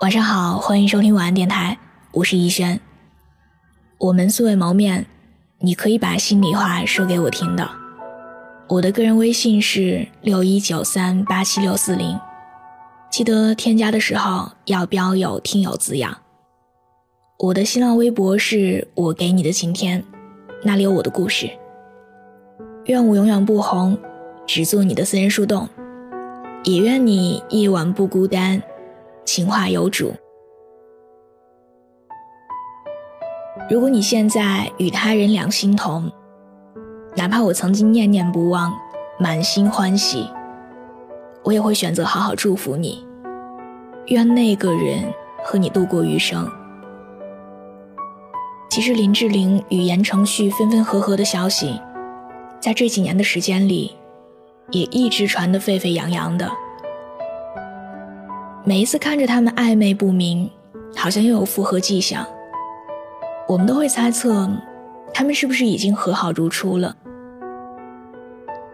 晚上好，欢迎收听晚安电台，我是逸轩。我们素未谋面，你可以把心里话说给我听的。我的个人微信是六一九三八七六四零，记得添加的时候要标有听友字样。我的新浪微博是我给你的晴天，那里有我的故事。愿我永远不红，只做你的私人树洞，也愿你夜晚不孤单。情话有主。如果你现在与他人两心同，哪怕我曾经念念不忘，满心欢喜，我也会选择好好祝福你。愿那个人和你度过余生。其实林志玲与言承旭分分合合的消息，在这几年的时间里，也一直传得沸沸扬扬的。每一次看着他们暧昧不明，好像又有复合迹象，我们都会猜测，他们是不是已经和好如初了？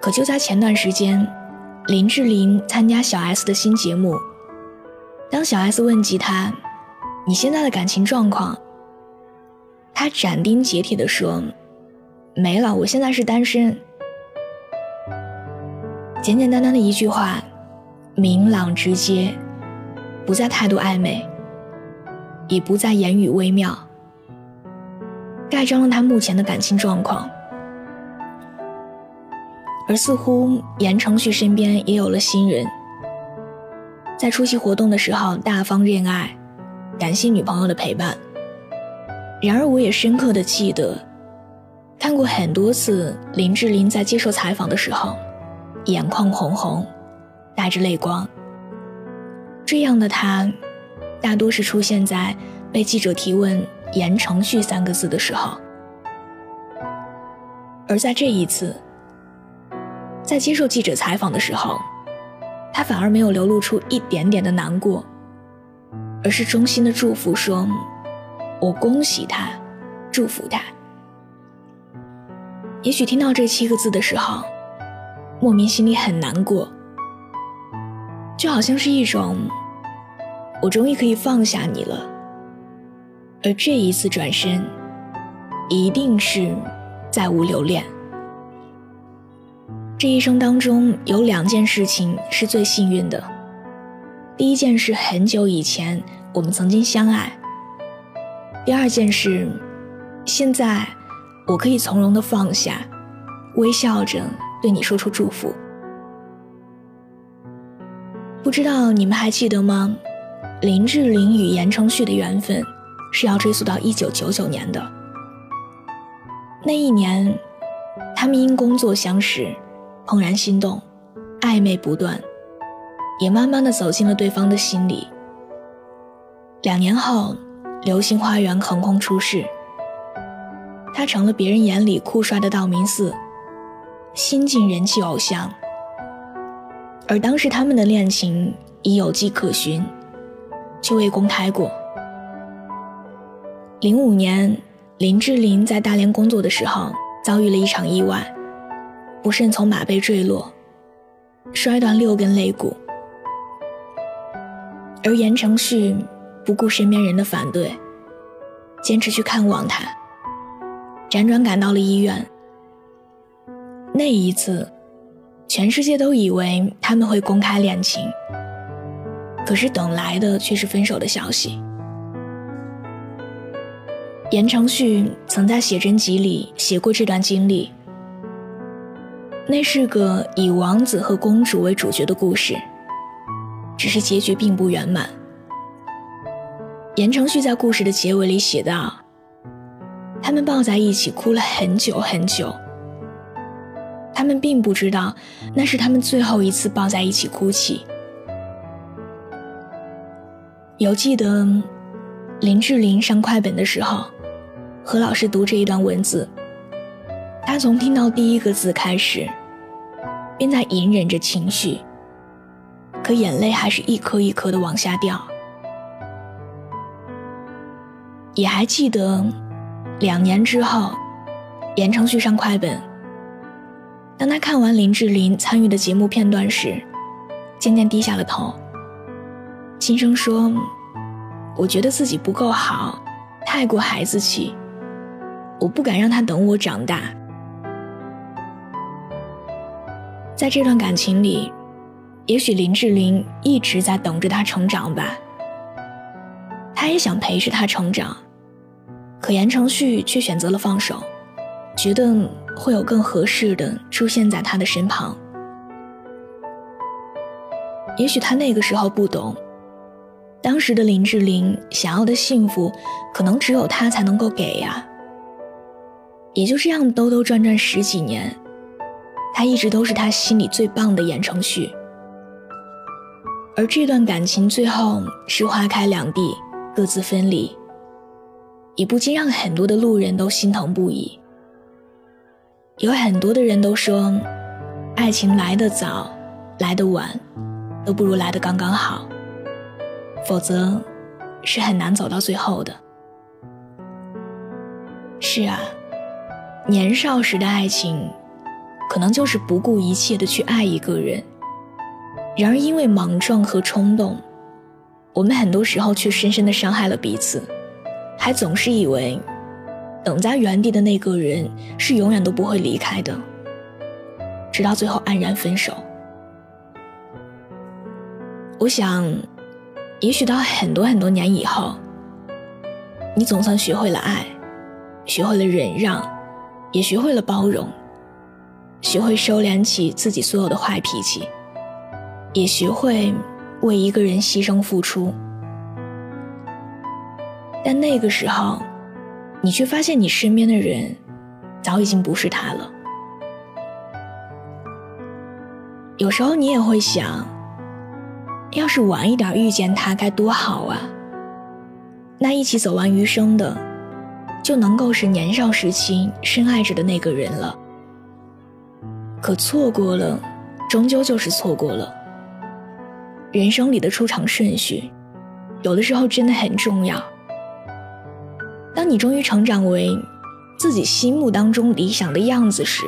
可就在前段时间，林志玲参加小 S 的新节目，当小 S 问及他：“你现在的感情状况？”他斩钉截铁地说：“没了，我现在是单身。”简简单单的一句话，明朗直接。不再态度暧昧，也不再言语微妙，盖章了他目前的感情状况。而似乎言承旭身边也有了新人，在出席活动的时候大方认爱，感谢女朋友的陪伴。然而，我也深刻的记得，看过很多次林志玲在接受采访的时候，眼眶红红，带着泪光。这样的他，大多是出现在被记者提问“言承旭”三个字的时候，而在这一次，在接受记者采访的时候，他反而没有流露出一点点的难过，而是衷心的祝福说：“我恭喜他，祝福他。”也许听到这七个字的时候，莫名心里很难过。就好像是一种，我终于可以放下你了。而这一次转身，一定是再无留恋。这一生当中有两件事情是最幸运的。第一件是很久以前我们曾经相爱。第二件事，现在我可以从容的放下，微笑着对你说出祝福。不知道你们还记得吗？林志玲与言承旭的缘分是要追溯到一九九九年的。那一年，他们因工作相识，怦然心动，暧昧不断，也慢慢的走进了对方的心里。两年后，《流星花园》横空出世，他成了别人眼里酷帅的道明寺，新晋人气偶像。而当时他们的恋情已有迹可循，却未公开过。零五年，林志玲在大连工作的时候遭遇了一场意外，不慎从马背坠落，摔断六根肋骨。而言承旭不顾身边人的反对，坚持去看望她，辗转赶到了医院。那一次。全世界都以为他们会公开恋情，可是等来的却是分手的消息。言承旭曾在写真集里写过这段经历，那是个以王子和公主为主角的故事，只是结局并不圆满。言承旭在故事的结尾里写道：“他们抱在一起哭了很久很久。”他们并不知道，那是他们最后一次抱在一起哭泣。有记得，林志玲上快本的时候，何老师读这一段文字。他从听到第一个字开始，便在隐忍着情绪，可眼泪还是一颗一颗的往下掉。也还记得，两年之后，言承旭上快本。当他看完林志玲参与的节目片段时，渐渐低下了头，轻声说：“我觉得自己不够好，太过孩子气，我不敢让他等我长大。在这段感情里，也许林志玲一直在等着他成长吧。他也想陪着他成长，可言承旭却选择了放手，觉得会有更合适的出现在他的身旁。也许他那个时候不懂。当时的林志玲想要的幸福，可能只有他才能够给呀。也就这样兜兜转转十几年，他一直都是他心里最棒的言承旭。而这段感情最后是花开两地，各自分离，也不禁让很多的路人都心疼不已。有很多的人都说，爱情来得早，来得晚，都不如来得刚刚好。否则，是很难走到最后的。是啊，年少时的爱情，可能就是不顾一切的去爱一个人。然而，因为莽撞和冲动，我们很多时候却深深的伤害了彼此，还总是以为，等在原地的那个人是永远都不会离开的，直到最后黯然分手。我想。也许到很多很多年以后，你总算学会了爱，学会了忍让，也学会了包容，学会收敛起自己所有的坏脾气，也学会为一个人牺牲付出。但那个时候，你却发现你身边的人早已经不是他了。有时候你也会想。要是晚一点遇见他该多好啊！那一起走完余生的，就能够是年少时期深爱着的那个人了。可错过了，终究就是错过了。人生里的出场顺序，有的时候真的很重要。当你终于成长为自己心目当中理想的样子时，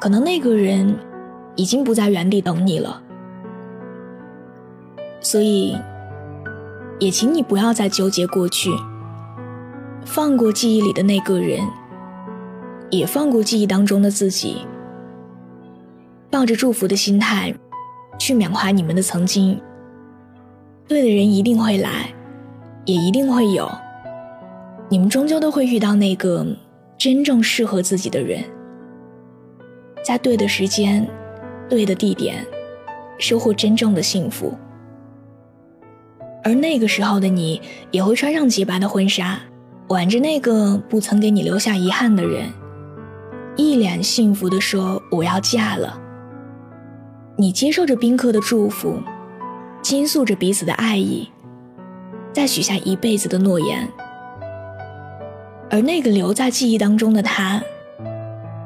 可能那个人已经不在原地等你了。所以，也请你不要再纠结过去，放过记忆里的那个人，也放过记忆当中的自己，抱着祝福的心态，去缅怀你们的曾经。对的人一定会来，也一定会有，你们终究都会遇到那个真正适合自己的人，在对的时间、对的地点，收获真正的幸福。而那个时候的你，也会穿上洁白的婚纱，挽着那个不曾给你留下遗憾的人，一脸幸福地说：“我要嫁了。”你接受着宾客的祝福，倾诉着彼此的爱意，再许下一辈子的诺言。而那个留在记忆当中的他，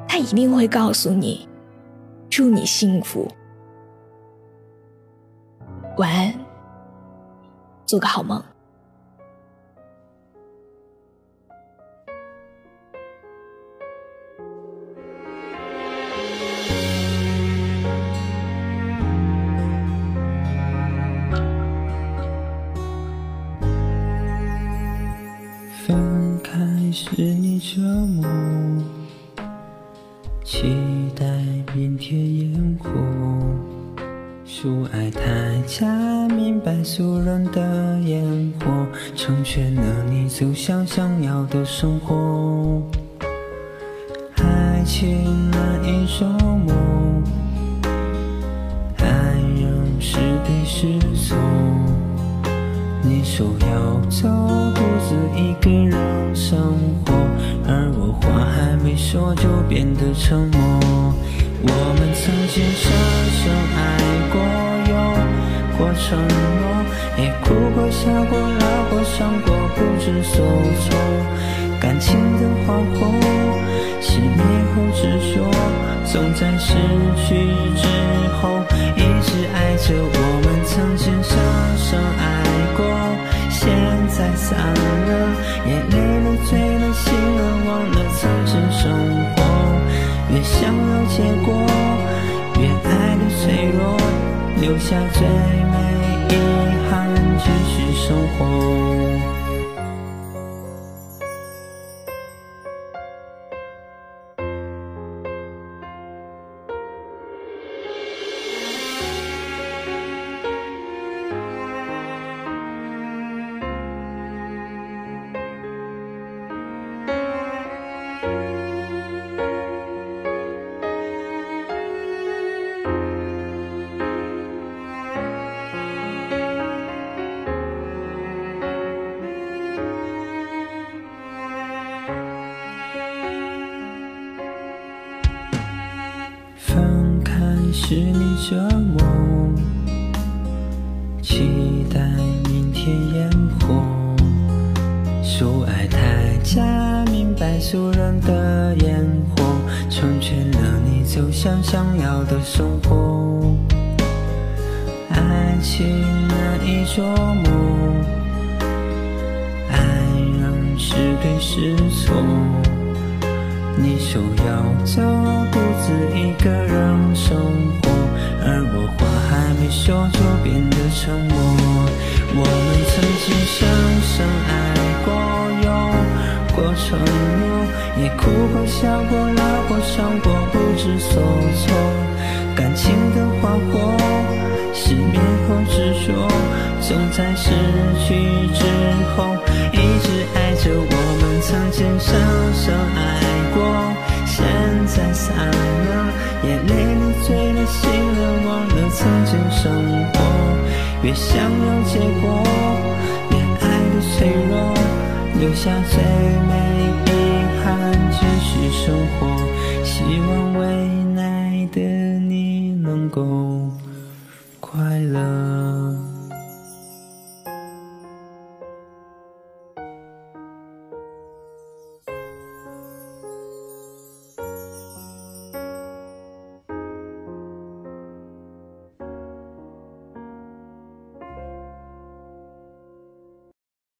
他一定会告诉你：“祝你幸福，晚安。”做个好梦。是你折磨，期待明天烟火。说爱太假，明白俗人的烟火，成全了你走向想要的生活。爱情难以捉摸，爱人是对是错。你说要走，独自一个人生活，而我话还没说就变得沉默。我们曾经深深爱过，有过承诺，也哭过、笑过、闹过、伤过，不知所措。感情的花火，熄灭后执着，总在失去之后一直爱着。我们结果，越爱的脆弱，留下最美遗憾，继续。生活。俗人的烟火，成全了你走向想要的生活。爱情难以捉摸，爱人是对是错。你说要走，独自一个人生活，而我话还没说就变得沉默。我们曾经你，哭过、笑过、闹过、伤过，不知所措。感情的花火，熄灭后执着，总在失去之后，一直爱着。我们曾经深深爱过，现。在散了，眼泪你醉了，醒了，忘了曾经生活。越想要结果，恋爱的脆弱，留下最美遗憾，继续生活。希望未